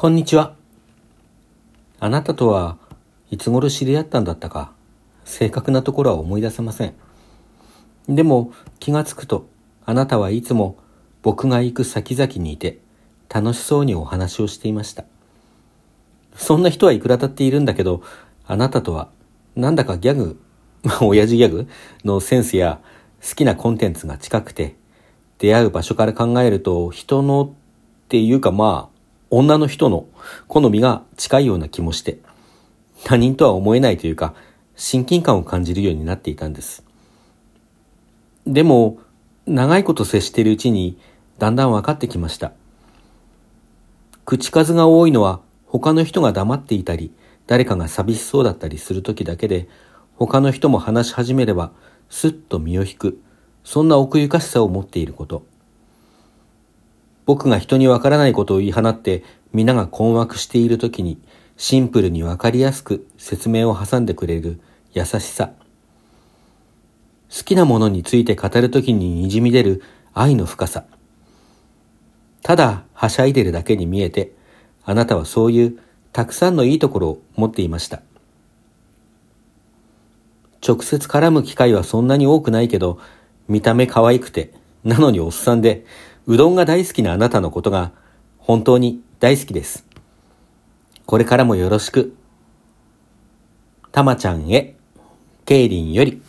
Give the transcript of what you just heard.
こんにちは。あなたとはいつ頃知り合ったんだったか、正確なところは思い出せません。でも気がつくと、あなたはいつも僕が行く先々にいて、楽しそうにお話をしていました。そんな人はいくらだっているんだけど、あなたとは、なんだかギャグ、まあ、親父ギャグのセンスや好きなコンテンツが近くて、出会う場所から考えると、人のっていうかまあ、女の人の好みが近いような気もして、他人とは思えないというか、親近感を感じるようになっていたんです。でも、長いこと接しているうちに、だんだん分かってきました。口数が多いのは、他の人が黙っていたり、誰かが寂しそうだったりする時だけで、他の人も話し始めれば、すっと身を引く、そんな奥ゆかしさを持っていること。僕が人にわからないことを言い放って皆が困惑している時にシンプルにわかりやすく説明を挟んでくれる優しさ。好きなものについて語る時に滲み出る愛の深さ。ただはしゃいでるだけに見えて、あなたはそういうたくさんのいいところを持っていました。直接絡む機会はそんなに多くないけど、見た目可愛くて、なのにおっさんで、うどんが大好きなあなたのことが本当に大好きです。これからもよろしく。たまちゃんへ、ケイリンより。